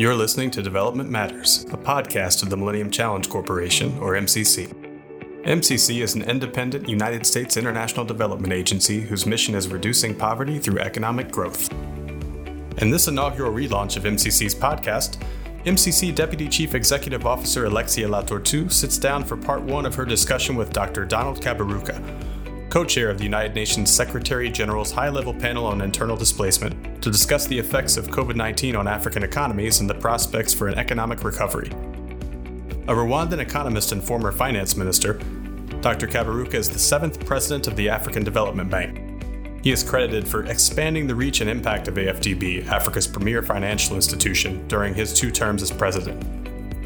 You're listening to Development Matters, a podcast of the Millennium Challenge Corporation, or MCC. MCC is an independent United States international development agency whose mission is reducing poverty through economic growth. In this inaugural relaunch of MCC's podcast, MCC Deputy Chief Executive Officer Alexia Latortue sits down for part one of her discussion with Dr. Donald Kaberuka, co chair of the United Nations Secretary General's High Level Panel on Internal Displacement, to discuss the effects of COVID 19 on African economies and the prospects for an economic recovery. A Rwandan economist and former finance minister, Dr. Kaberuka is the seventh president of the African Development Bank. He is credited for expanding the reach and impact of AFDB, Africa's premier financial institution, during his two terms as president.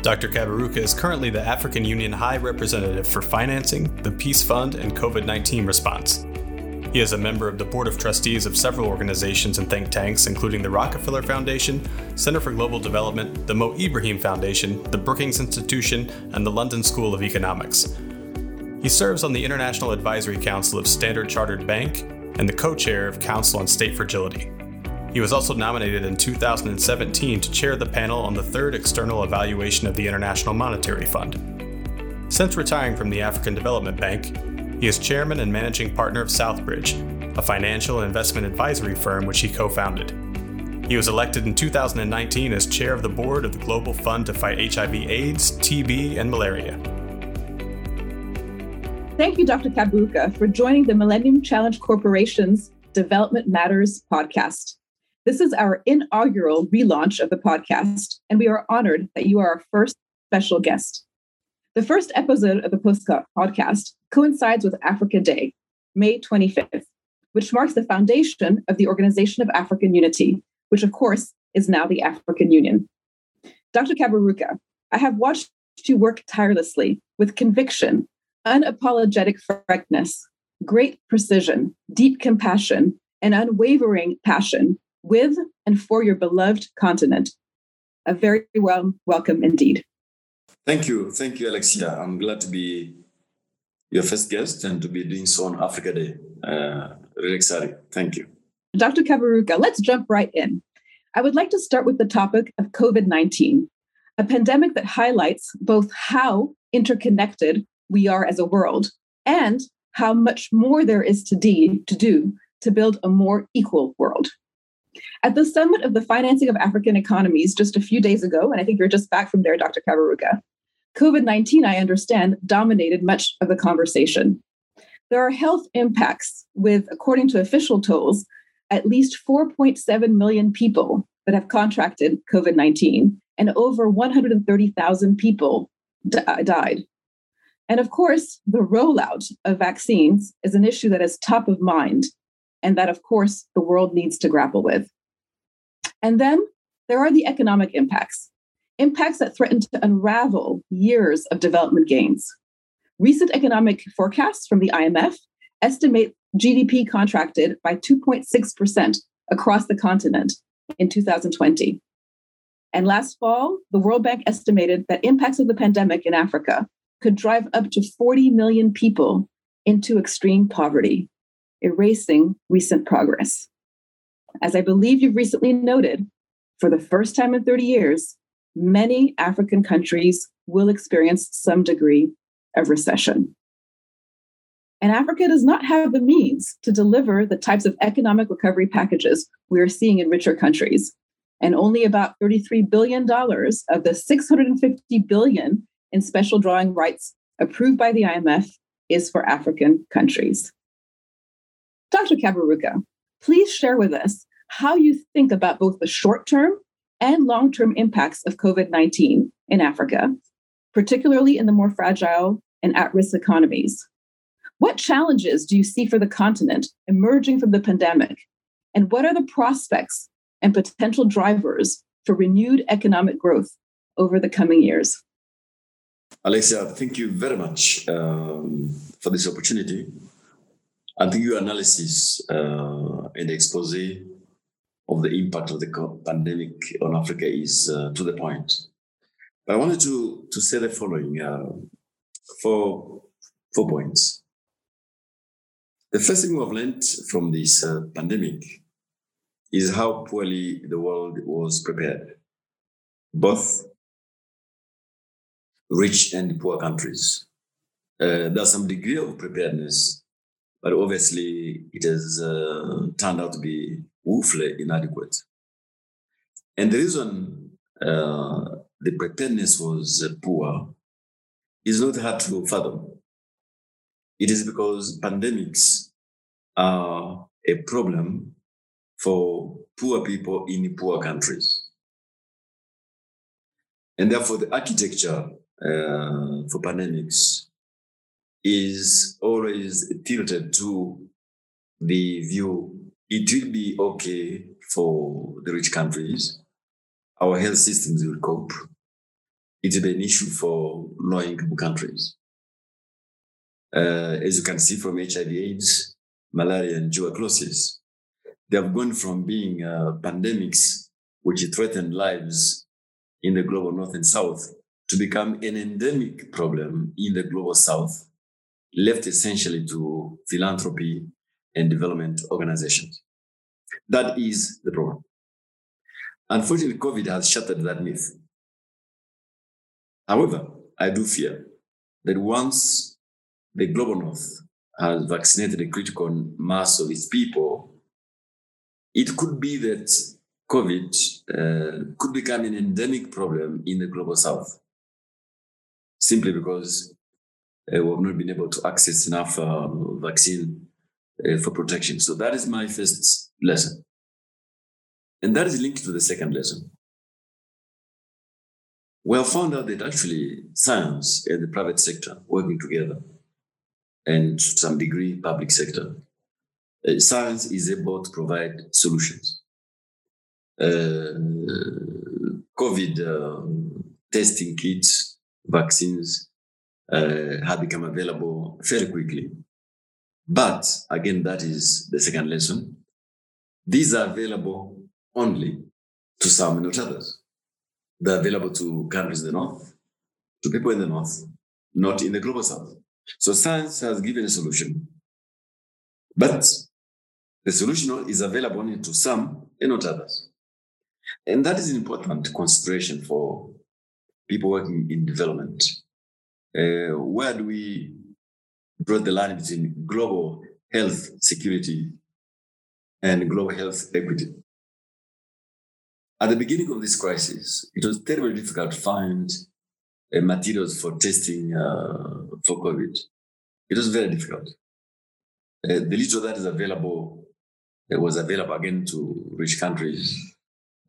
Dr. Kaberuka is currently the African Union High Representative for Financing, the Peace Fund, and COVID 19 response. He is a member of the Board of Trustees of several organizations and think tanks, including the Rockefeller Foundation, Center for Global Development, the Mo Ibrahim Foundation, the Brookings Institution, and the London School of Economics. He serves on the International Advisory Council of Standard Chartered Bank and the co chair of Council on State Fragility. He was also nominated in 2017 to chair the panel on the third external evaluation of the International Monetary Fund. Since retiring from the African Development Bank, he is chairman and managing partner of Southbridge, a financial and investment advisory firm which he co founded. He was elected in 2019 as chair of the board of the Global Fund to fight HIV, AIDS, TB, and malaria. Thank you, Dr. Kaberuka, for joining the Millennium Challenge Corporation's Development Matters podcast. This is our inaugural relaunch of the podcast, and we are honored that you are our first special guest. The first episode of the podcast coincides with Africa Day, May 25th, which marks the foundation of the Organization of African Unity, which, of course, is now the African Union. Dr. Kaberuka, I have watched you work tirelessly with conviction, unapologetic frankness, great precision, deep compassion, and unwavering passion with and for your beloved continent. A very warm welcome indeed. Thank you. Thank you, Alexia. I'm glad to be your first guest and to be doing so on Africa Day. Uh, really exciting. Thank you. Dr. Kaberuka, let's jump right in. I would like to start with the topic of COVID 19, a pandemic that highlights both how interconnected we are as a world and how much more there is to, de- to do to build a more equal world. At the summit of the financing of African economies just a few days ago, and I think you're just back from there, Dr. Kaberuka, COVID 19, I understand, dominated much of the conversation. There are health impacts, with, according to official tolls, at least 4.7 million people that have contracted COVID 19, and over 130,000 people died. And of course, the rollout of vaccines is an issue that is top of mind and that, of course, the world needs to grapple with. And then there are the economic impacts, impacts that threaten to unravel years of development gains. Recent economic forecasts from the IMF estimate GDP contracted by 2.6% across the continent in 2020. And last fall, the World Bank estimated that impacts of the pandemic in Africa could drive up to 40 million people into extreme poverty erasing recent progress. As I believe you've recently noted, for the first time in 30 years, many African countries will experience some degree of recession. And Africa does not have the means to deliver the types of economic recovery packages we are seeing in richer countries. And only about $33 billion of the 650 billion in special drawing rights approved by the IMF is for African countries. Dr. Kaberuka, please share with us how you think about both the short term and long term impacts of COVID 19 in Africa, particularly in the more fragile and at risk economies. What challenges do you see for the continent emerging from the pandemic? And what are the prospects and potential drivers for renewed economic growth over the coming years? Alexia, thank you very much um, for this opportunity. I think your analysis uh, and the expose of the impact of the pandemic on Africa is uh, to the point. But I wanted to, to say the following uh, four, four points. The first thing we've learned from this uh, pandemic is how poorly the world was prepared. both rich and poor countries. Uh, there's some degree of preparedness, but obviously it has uh, turned out to be woefully inadequate. And the reason uh, the preparedness was poor is not hard to fathom. It is because pandemics are a problem for poor people in poor countries. And therefore, the architecture uh, for pandemics is always tilted to the view it will be okay for the rich countries. Our health systems will cope. It will be an issue for low income countries. Uh, as you can see from HIV AIDS, malaria, and tuberculosis, they have gone from being uh, pandemics which threatened lives in the global north and south to become an endemic problem in the global south, left essentially to philanthropy and development organizations. That is the problem. Unfortunately, COVID has shattered that myth. However, I do fear that once the global north has vaccinated a critical mass of its people, it could be that COVID uh, could become an endemic problem in the global south simply because uh, we have not been able to access enough uh, vaccine uh, for protection. So that is my first lesson. And that is linked to the second lesson. We have found out that actually science and the private sector working together, and to some degree, public sector, uh, science is able to provide solutions. Uh, COVID uh, testing kits vaccines uh, have become available very quickly. But again, that is the second lesson. These are available only to some and not others. They're available to countries in the north, to people in the north, not in the global south. So science has given a solution, but the solution is available only to some and not others. And that is an important consideration for people working in development. Uh, where do we draw the line between global health security and global health equity? At the beginning of this crisis, it was terribly difficult to find uh, materials for testing uh, for COVID. It was very difficult. Uh, the little that is available uh, was available again to rich countries,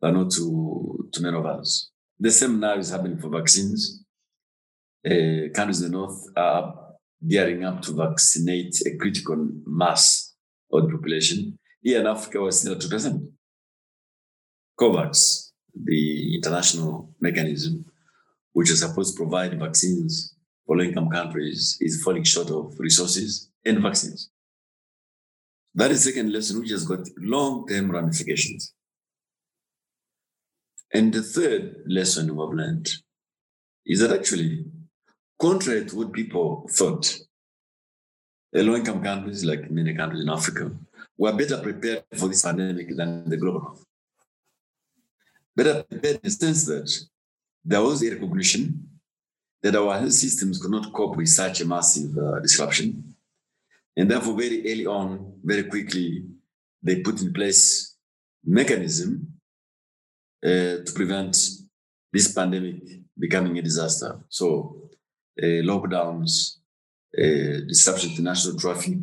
but not to, to many of us. The same now is happening for vaccines. Uh, countries in the north are gearing up to vaccinate a critical mass of the population. Here in Africa, we're still at 2%. COVAX, the international mechanism, which is supposed to provide vaccines for low-income countries, is falling short of resources and vaccines. That is the second lesson, which has got long-term ramifications. And the third lesson we've learned is that actually, contrary to what people thought, low income countries, like many countries in Africa, were better prepared for this pandemic than the global. Better prepared in the sense that there was a recognition that our health systems could not cope with such a massive uh, disruption. And therefore, very early on, very quickly, they put in place mechanism uh, to prevent this pandemic becoming a disaster. So, uh, lockdowns, uh, disruption to national traffic,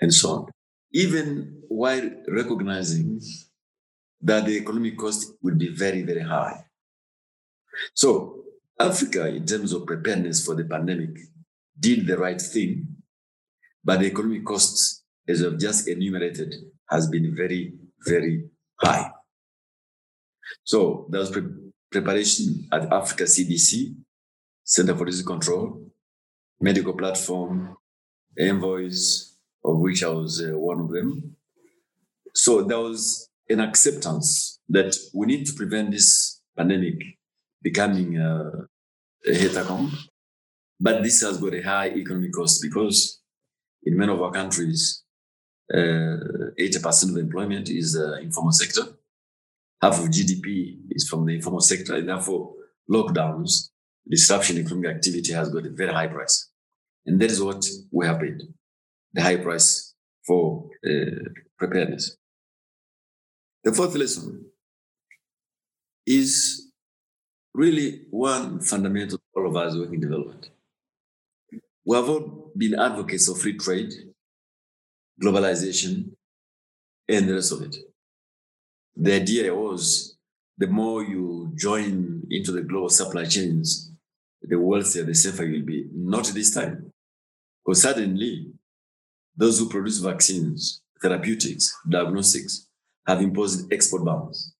and so on. Even while recognizing that the economic cost would be very, very high. So, Africa, in terms of preparedness for the pandemic, did the right thing, but the economic costs, as I've just enumerated, has been very, very high. So there was pre- preparation at Africa CDC, Center for Disease Control, medical platform, envoys, of which I was uh, one of them. So there was an acceptance that we need to prevent this pandemic becoming uh, a hecatomb. But this has got a high economic cost because in many of our countries, uh, 80% of employment is uh, informal sector half of GDP is from the informal sector, and therefore lockdowns, disruption in economic activity has got a very high price. And that is what we have paid, the high price for uh, preparedness. The fourth lesson is really one fundamental all of us working development. We have all been advocates of free trade, globalization, and the rest of it. The idea was the more you join into the global supply chains, the wealthier, the safer you'll be. Not this time. Because suddenly, those who produce vaccines, therapeutics, diagnostics have imposed export bans.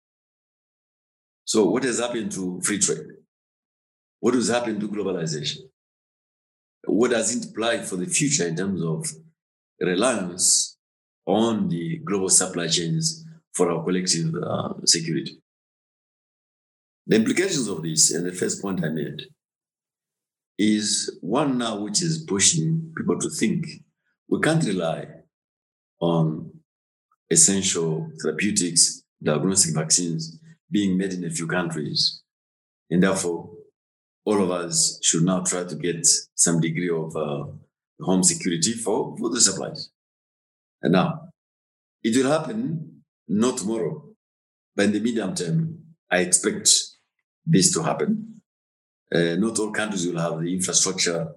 So, what has happened to free trade? What has happened to globalization? What does it imply for the future in terms of reliance on the global supply chains for our collective uh, security? The implications of this, and the first point I made, is one now which is pushing people to think we can't rely on essential therapeutics, diagnostic vaccines being made in a few countries. And therefore, all of us should now try to get some degree of uh, home security for, for the supplies. And now, it will happen not tomorrow, but in the medium term, I expect this to happen. Uh, not all countries will have the infrastructure,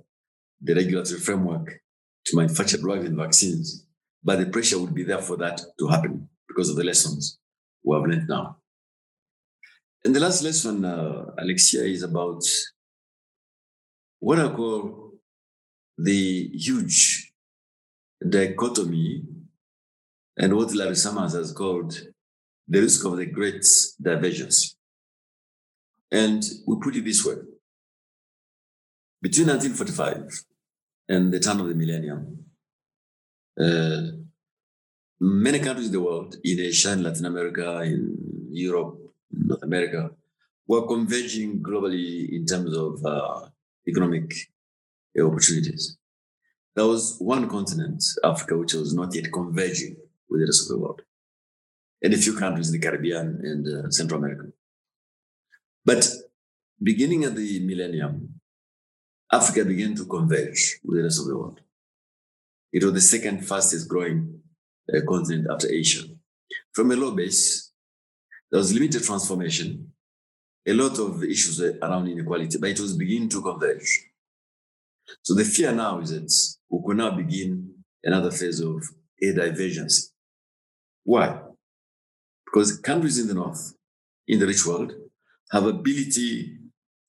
the regulatory framework to manufacture drugs and vaccines, but the pressure would be there for that to happen because of the lessons we have learned now. And the last lesson, uh, Alexia, is about what I call the huge dichotomy and what Larry Summers has called the risk of the great divergence. And we put it this way between 1945 and the turn of the millennium, uh, many countries in the world, in Asia, in Latin America, in Europe, North America, were converging globally in terms of uh, economic opportunities. There was one continent, Africa, which was not yet converging with the rest of the world, and a few countries in the Caribbean and uh, Central America. But beginning at the millennium, Africa began to converge with the rest of the world. It was the second fastest growing uh, continent after Asia. From a low base, there was limited transformation, a lot of issues around inequality, but it was beginning to converge. So the fear now is that we could now begin another phase of a divergence. Why? Because countries in the north, in the rich world, have ability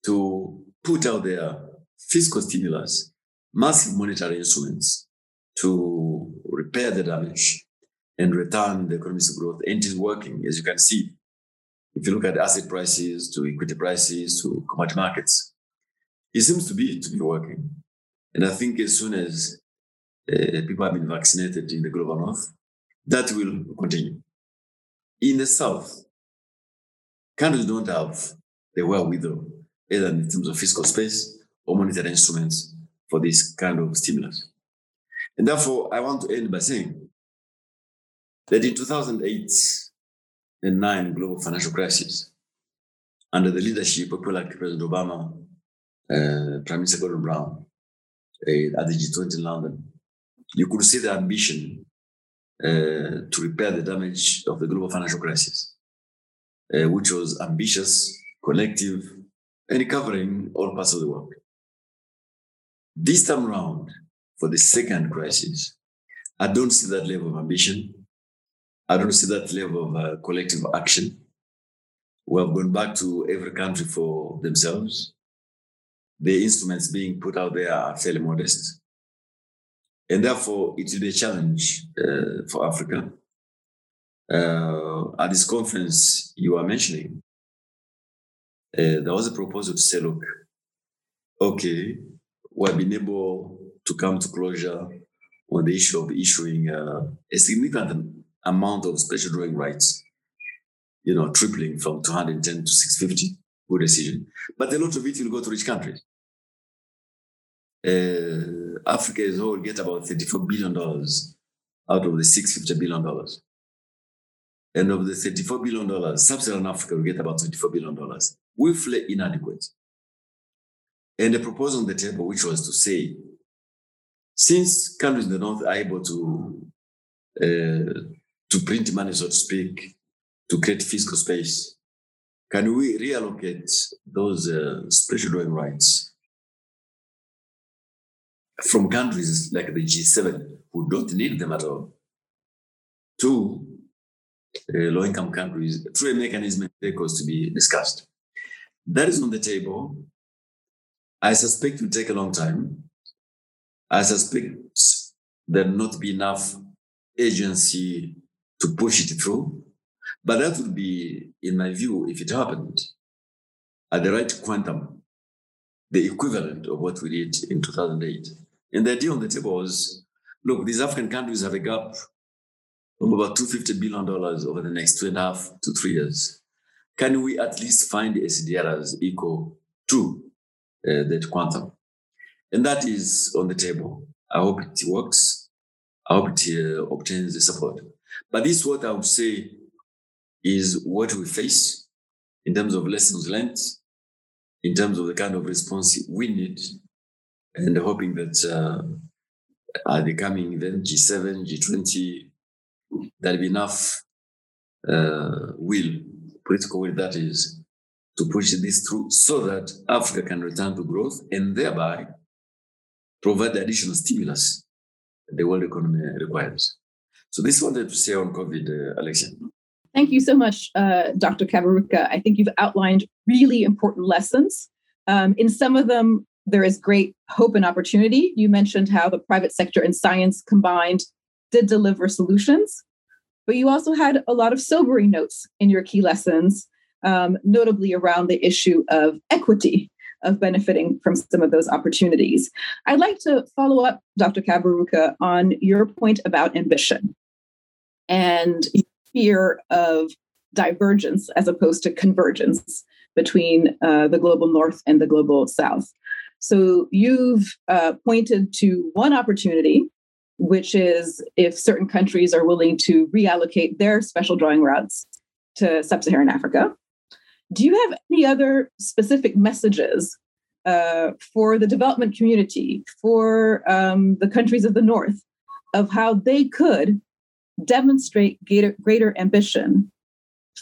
to put out their fiscal stimulus, massive monetary instruments to repair the damage and return the economy's growth. And it is working, as you can see. If you look at asset prices to equity prices to commodity markets, it seems to be to be working. And I think as soon as uh, people have been vaccinated in the global north, that will continue. In the south, countries don't have the wherewithal, either in terms of fiscal space or monetary instruments for this kind of stimulus. And therefore, I want to end by saying that in 2008 and 9 global financial crisis, under the leadership of like President Obama, uh, Prime Minister Gordon Brown, uh, at the G20 in London, you could see the ambition uh, to repair the damage of the global financial crisis, uh, which was ambitious, collective, and covering all parts of the world. This time around, for the second crisis, I don't see that level of ambition. I don't see that level of uh, collective action. We have gone back to every country for themselves. The instruments being put out there are fairly modest. And therefore, it be a challenge uh, for Africa. Uh, at this conference you are mentioning, uh, there was a proposal to say, look, okay, we've been able to come to closure on the issue of issuing uh, a significant amount of special drawing rights, you know, tripling from 210 to 650. Good decision. But a lot of it will go to rich countries. Uh, Africa as a whole get about $34 billion out of the $650 billion. And of the $34 billion, sub-Saharan Africa will get about $24 billion. We feel inadequate. And a proposal on the table, which was to say, since countries in the north are able to uh, to print money, so to speak, to create fiscal space, can we reallocate those uh, special drawing rights from countries like the G7 who don't need them at all to uh, low-income countries through a mechanism that goes to be discussed? That is on the table. I suspect it will take a long time. I suspect there will not be enough agency to push it through. But that would be, in my view, if it happened, at the right quantum, the equivalent of what we did in 2008. And the idea on the table was look, these African countries have a gap of about $250 billion over the next two and a half to three years. Can we at least find SDRs equal to that quantum? And that is on the table. I hope it works. I hope it uh, obtains the support. But this is what I would say is what we face in terms of lessons learned, in terms of the kind of response we need, and hoping that uh, at the coming event, G7, G20, there'll be enough uh, will, political will that is, to push this through so that Africa can return to growth and thereby provide the additional stimulus the world economy requires. So this wanted to say on COVID, uh. Thank you so much, uh, Dr. Kaberuka. I think you've outlined really important lessons. Um, in some of them, there is great hope and opportunity. You mentioned how the private sector and science combined did deliver solutions, but you also had a lot of sobering notes in your key lessons, um, notably around the issue of equity of benefiting from some of those opportunities. I'd like to follow up, Dr. Kaberuka, on your point about ambition and fear of divergence as opposed to convergence between uh, the global north and the global south. So you've uh, pointed to one opportunity, which is if certain countries are willing to reallocate their special drawing rights to sub Saharan Africa. Do you have any other specific messages uh, for the development community, for um, the countries of the North, of how they could demonstrate greater, greater ambition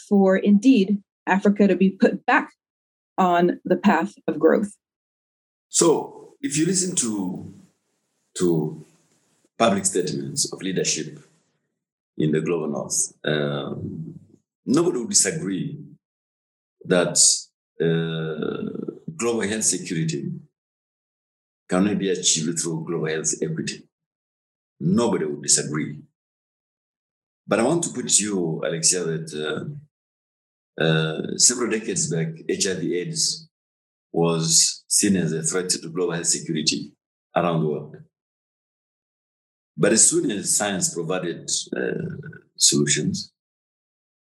for indeed Africa to be put back on the path of growth? So, if you listen to to public statements of leadership in the global north, um, nobody would disagree that uh, global health security cannot be achieved through global health equity. Nobody would disagree. But I want to put you, Alexia, that uh, uh, several decades back, HIV/AIDS was seen as a threat to global health security around the world. But as soon as science provided uh, solutions,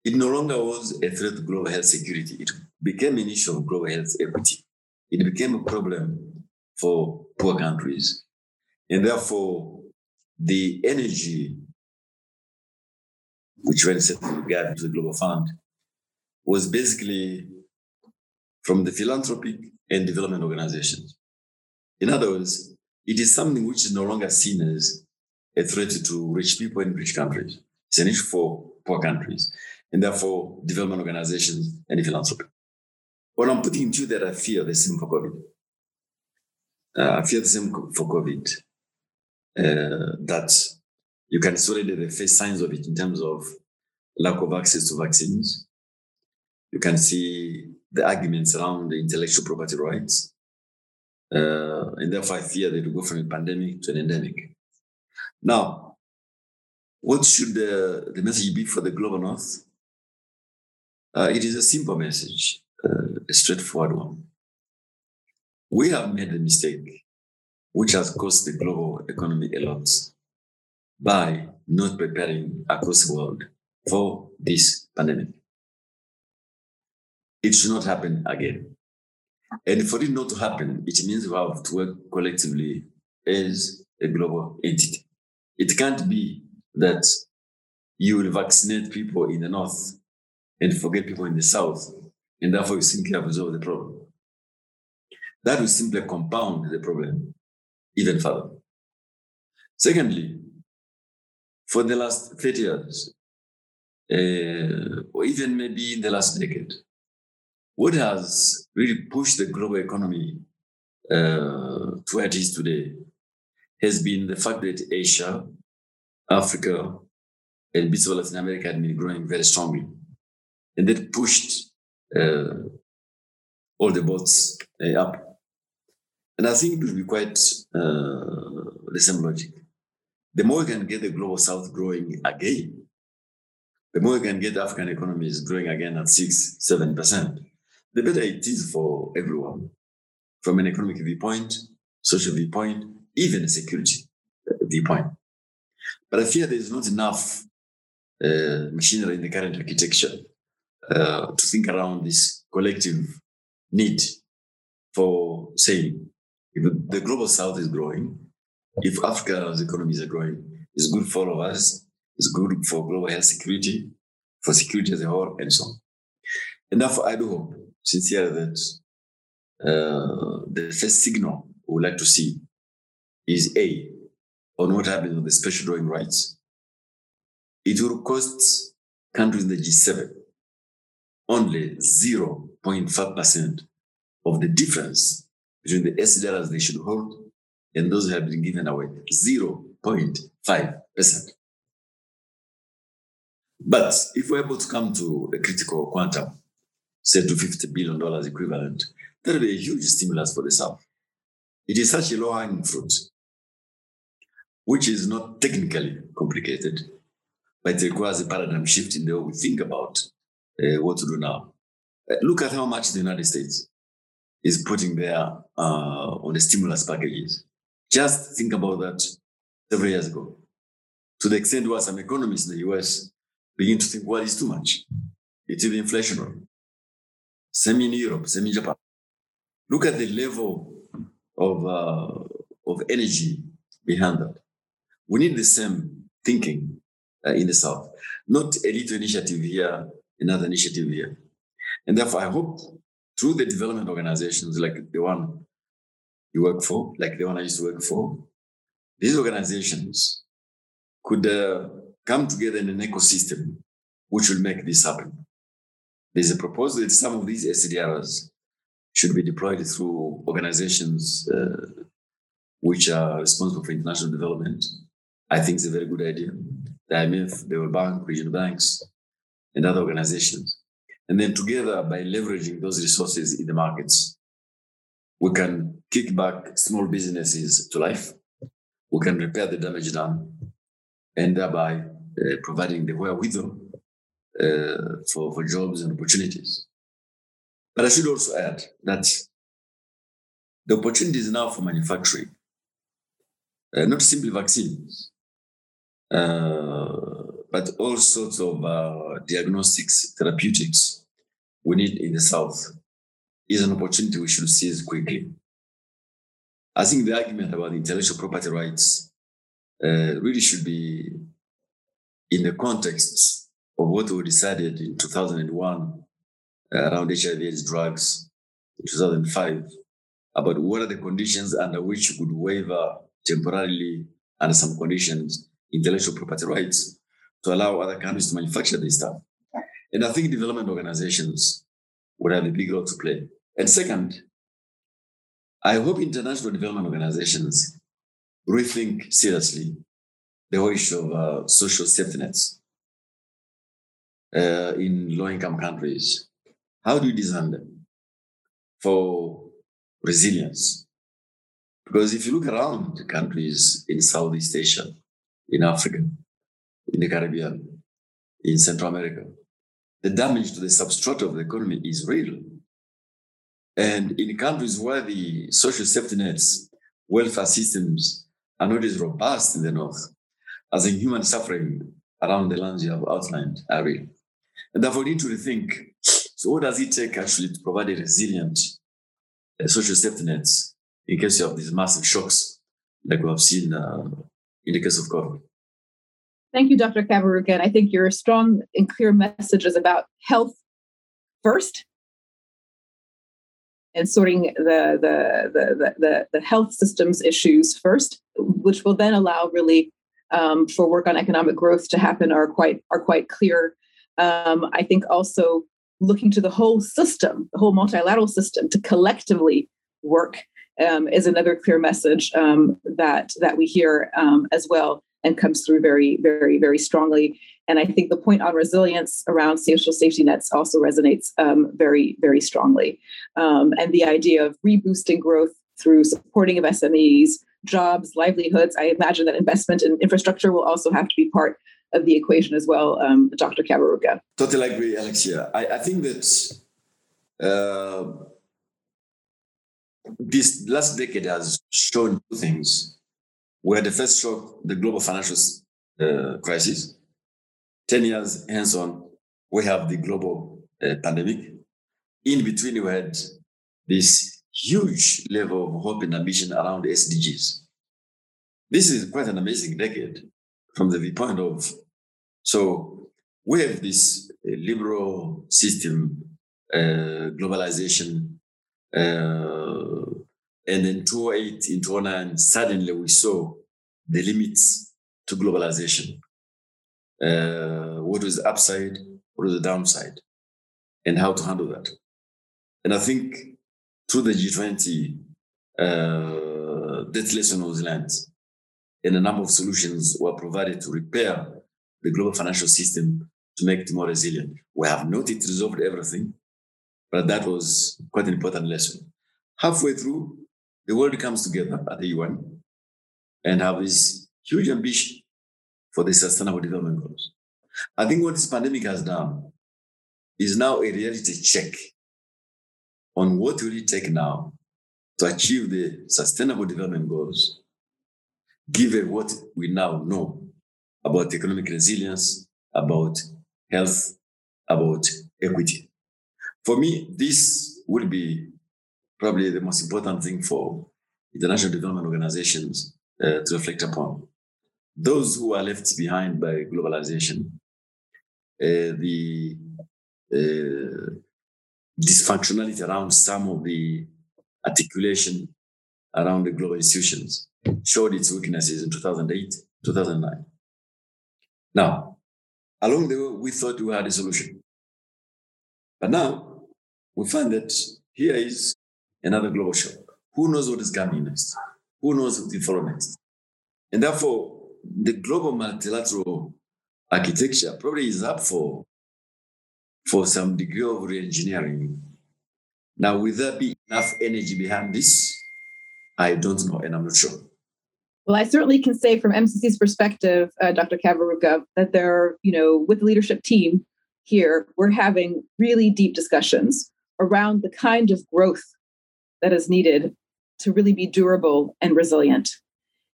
it no longer was a threat to global health security. It became an issue of global health equity. It became a problem for poor countries. And therefore, the energy which went set regard to the Global Fund was basically from the philanthropic and development organizations. In other words, it is something which is no longer seen as a threat to rich people in rich countries. It's an issue for poor countries and therefore development organizations and philanthropy. What I'm putting into that, I fear the same for COVID. Uh, I fear the same for COVID. Uh, that you can already face signs of it in terms of lack of access to vaccines. You can see the arguments around the intellectual property rights. Uh, and therefore, I fear that we go from a pandemic to an endemic. Now, what should the, the message be for the global north? Uh, it is a simple message, uh, a straightforward one. We have made a mistake, which has cost the global economy a lot by not preparing across the world for this pandemic. It should not happen again. And for it not to happen, it means we have to work collectively as a global entity. It can't be that you will vaccinate people in the north and forget people in the south, and therefore you simply have resolved the problem. That will simply compound the problem even further. Secondly, for the last 30 years, uh, or even maybe in the last decade, what has really pushed the global economy uh, to where it is today has been the fact that Asia, Africa, and bits of Latin America had been growing very strongly. And that pushed uh, all the boats uh, up. And I think it will be quite uh, the same logic. The more we can get the global south growing again, the more we can get African economies growing again at six, seven percent, the better it is for everyone, from an economic viewpoint, social viewpoint, even a security viewpoint. But I fear there is not enough uh, machinery in the current architecture uh, to think around this collective need for saying if the global south is growing, if Africa's economies are growing, it's good for all of us, it's good for global health security, for security as a whole, and so on. And therefore, I do hope sincerely that uh, the first signal we would like to see is A, on what happens with the special drawing rights. It will cost countries in the G7 only 0.5% of the difference between the SDRs they should hold and those who have been given away. 0.5%. But if we're able to come to a critical quantum, say to $50 billion equivalent, that will be a huge stimulus for the South. It is such a low hanging fruit, which is not technically complicated, but it requires a paradigm shift in the way we think about uh, what to do now. Uh, look at how much the United States is putting there uh, on the stimulus packages. Just think about that several years ago. To the extent where some economists in the US begin to think, well, it's too much. It's even inflationary. Same in Europe, same in Japan. Look at the level of, uh, of energy behind that. We need the same thinking uh, in the South, not a little initiative here, another initiative here. And therefore, I hope through the development organizations like the one you work for, like the one I used to work for, these organizations could uh, come together in an ecosystem which will make this happen. There's a proposal that some of these SDRs should be deployed through organizations uh, which are responsible for international development. I think it's a very good idea. The IMF, the World Bank, regional banks, and other organizations. And then together, by leveraging those resources in the markets, we can kick back small businesses to life. We can repair the damage done, and thereby uh, providing the wherewithal uh, for, for jobs and opportunities. But I should also add that the opportunities now for manufacturing, uh, not simply vaccines, uh, but all sorts of uh, diagnostics, therapeutics we need in the South is an opportunity we should seize quickly. I think the argument about intellectual property rights uh, really should be in the context of what we decided in 2001 uh, around HIV/AIDS drugs, in 2005, about what are the conditions under which you could waiver temporarily under some conditions intellectual property rights to allow other countries to manufacture this stuff. And I think development organizations would have a big role to play. And second, I hope international development organizations rethink seriously the whole issue of uh, social safety nets uh, in low income countries. How do you design them for resilience? Because if you look around the countries in Southeast Asia, in Africa, in the Caribbean, in Central America, the damage to the substrate of the economy is real. And in countries where the social safety nets, welfare systems are not as robust in the north, as in human suffering around the lands you have outlined are real. And therefore, we need to rethink so, what does it take actually to provide a resilient uh, social safety nets in case of these massive shocks like we have seen uh, in the case of COVID? Thank you, Dr. Kaberuka. And I think your strong and clear message is about health first and sorting the, the, the, the, the health systems issues first, which will then allow really um, for work on economic growth to happen are quite are quite clear. Um, I think also looking to the whole system, the whole multilateral system, to collectively work um, is another clear message um, that that we hear um, as well and comes through very very very strongly. And I think the point on resilience around social safety nets also resonates um, very, very strongly. Um, and the idea of reboosting growth through supporting of SMEs, jobs, livelihoods. I imagine that investment in infrastructure will also have to be part of the equation as well, um, Dr. Kaberuka. Totally agree, Alexia. I, I think that uh, this last decade has shown two things. We had the first shock, the global financial uh, crisis, 10 years hands on, we have the global uh, pandemic. In between, we had this huge level of hope and ambition around SDGs. This is quite an amazing decade from the viewpoint of, so we have this uh, liberal system, uh, globalization, uh, and in 2008, in 2009, suddenly we saw the limits to globalization uh, what was the upside, what was the downside, and how to handle that. And I think through the G20, uh, that lesson was learned, and a number of solutions were provided to repair the global financial system to make it more resilient. We have not yet resolved everything, but that was quite an important lesson. Halfway through, the world comes together at the UN and have this huge ambition for the Sustainable Development Goals. I think what this pandemic has done is now a reality check on what will it take now to achieve the Sustainable Development Goals, given what we now know about economic resilience, about health, about equity. For me, this will be probably the most important thing for international development organizations uh, to reflect upon those who are left behind by globalization, uh, the uh, dysfunctionality around some of the articulation around the global institutions showed its weaknesses in 2008, 2009. Now, along the way, we thought we had a solution. But now we find that here is another global shock. Who knows what is coming next? Who knows what will follow next? And therefore, the global multilateral architecture probably is up for for some degree of re-engineering. Now, will there be enough energy behind this? I don't know, and I'm not sure. Well, I certainly can say from MCC's perspective, uh, Dr. Kaberuka, that they're, you know, with the leadership team here, we're having really deep discussions around the kind of growth that is needed to really be durable and resilient.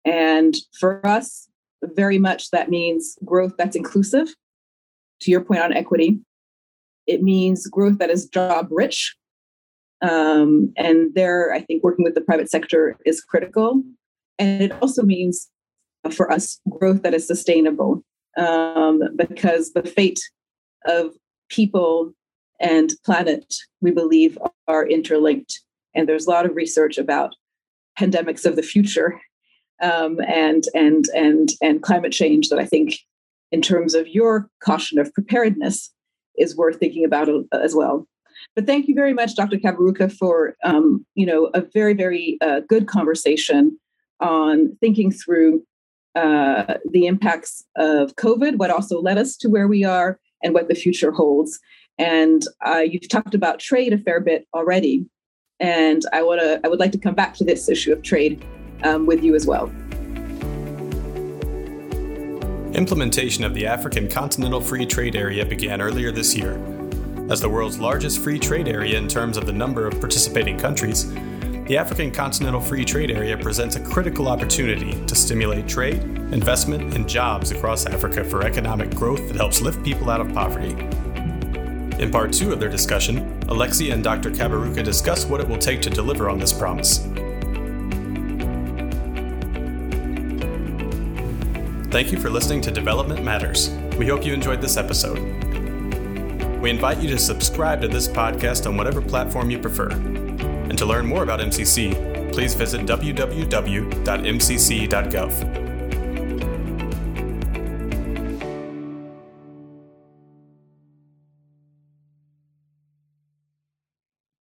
And for us, very much that means growth that's inclusive, to your point on equity. It means growth that is job rich. Um, and there, I think working with the private sector is critical. And it also means for us growth that is sustainable um, because the fate of people and planet, we believe, are interlinked. And there's a lot of research about pandemics of the future um, and and and and climate change that I think, in terms of your caution of preparedness, is worth thinking about as well. But thank you very much, Dr. Kaberuka, for um, you know a very very uh, good conversation on thinking through uh, the impacts of COVID, what also led us to where we are, and what the future holds. And uh, you've talked about trade a fair bit already, and I want to I would like to come back to this issue of trade um, with you as well. Implementation of the African Continental Free Trade Area began earlier this year. As the world's largest free trade area in terms of the number of participating countries, the African Continental Free Trade Area presents a critical opportunity to stimulate trade, investment, and jobs across Africa for economic growth that helps lift people out of poverty. In part two of their discussion, Alexia and Dr. Kaberuka discuss what it will take to deliver on this promise. Thank you for listening to Development Matters. We hope you enjoyed this episode. We invite you to subscribe to this podcast on whatever platform you prefer. And to learn more about MCC, please visit www.mcc.gov.